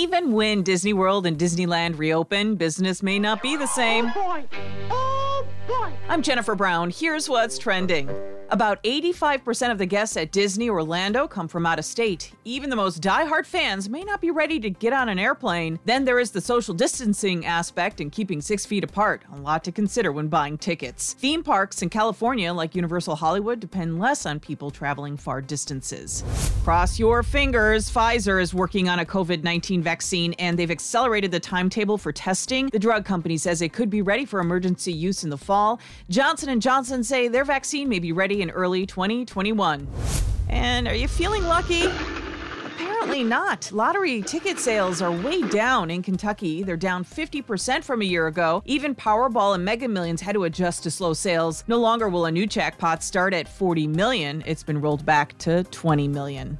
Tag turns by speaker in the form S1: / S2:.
S1: even when Disney World and Disneyland reopen, business may not be the same. Oh, oh, I'm Jennifer Brown. Here's what's trending. About 85% of the guests at Disney Orlando come from out of state. Even the most die-hard fans may not be ready to get on an airplane. Then there is the social distancing aspect and keeping six feet apart. A lot to consider when buying tickets. Theme parks in California, like Universal Hollywood, depend less on people traveling far distances. Cross your fingers. Pfizer is working on a COVID 19 vaccine and they've accelerated the timetable for testing. The drug company says it could be ready for emergency use in the fall. Johnson & Johnson say their vaccine may be ready in early 2021. And are you feeling lucky? Apparently not. Lottery ticket sales are way down in Kentucky. They're down 50% from a year ago. Even Powerball and Mega Millions had to adjust to slow sales. No longer will a new jackpot start at 40 million. It's been rolled back to 20 million.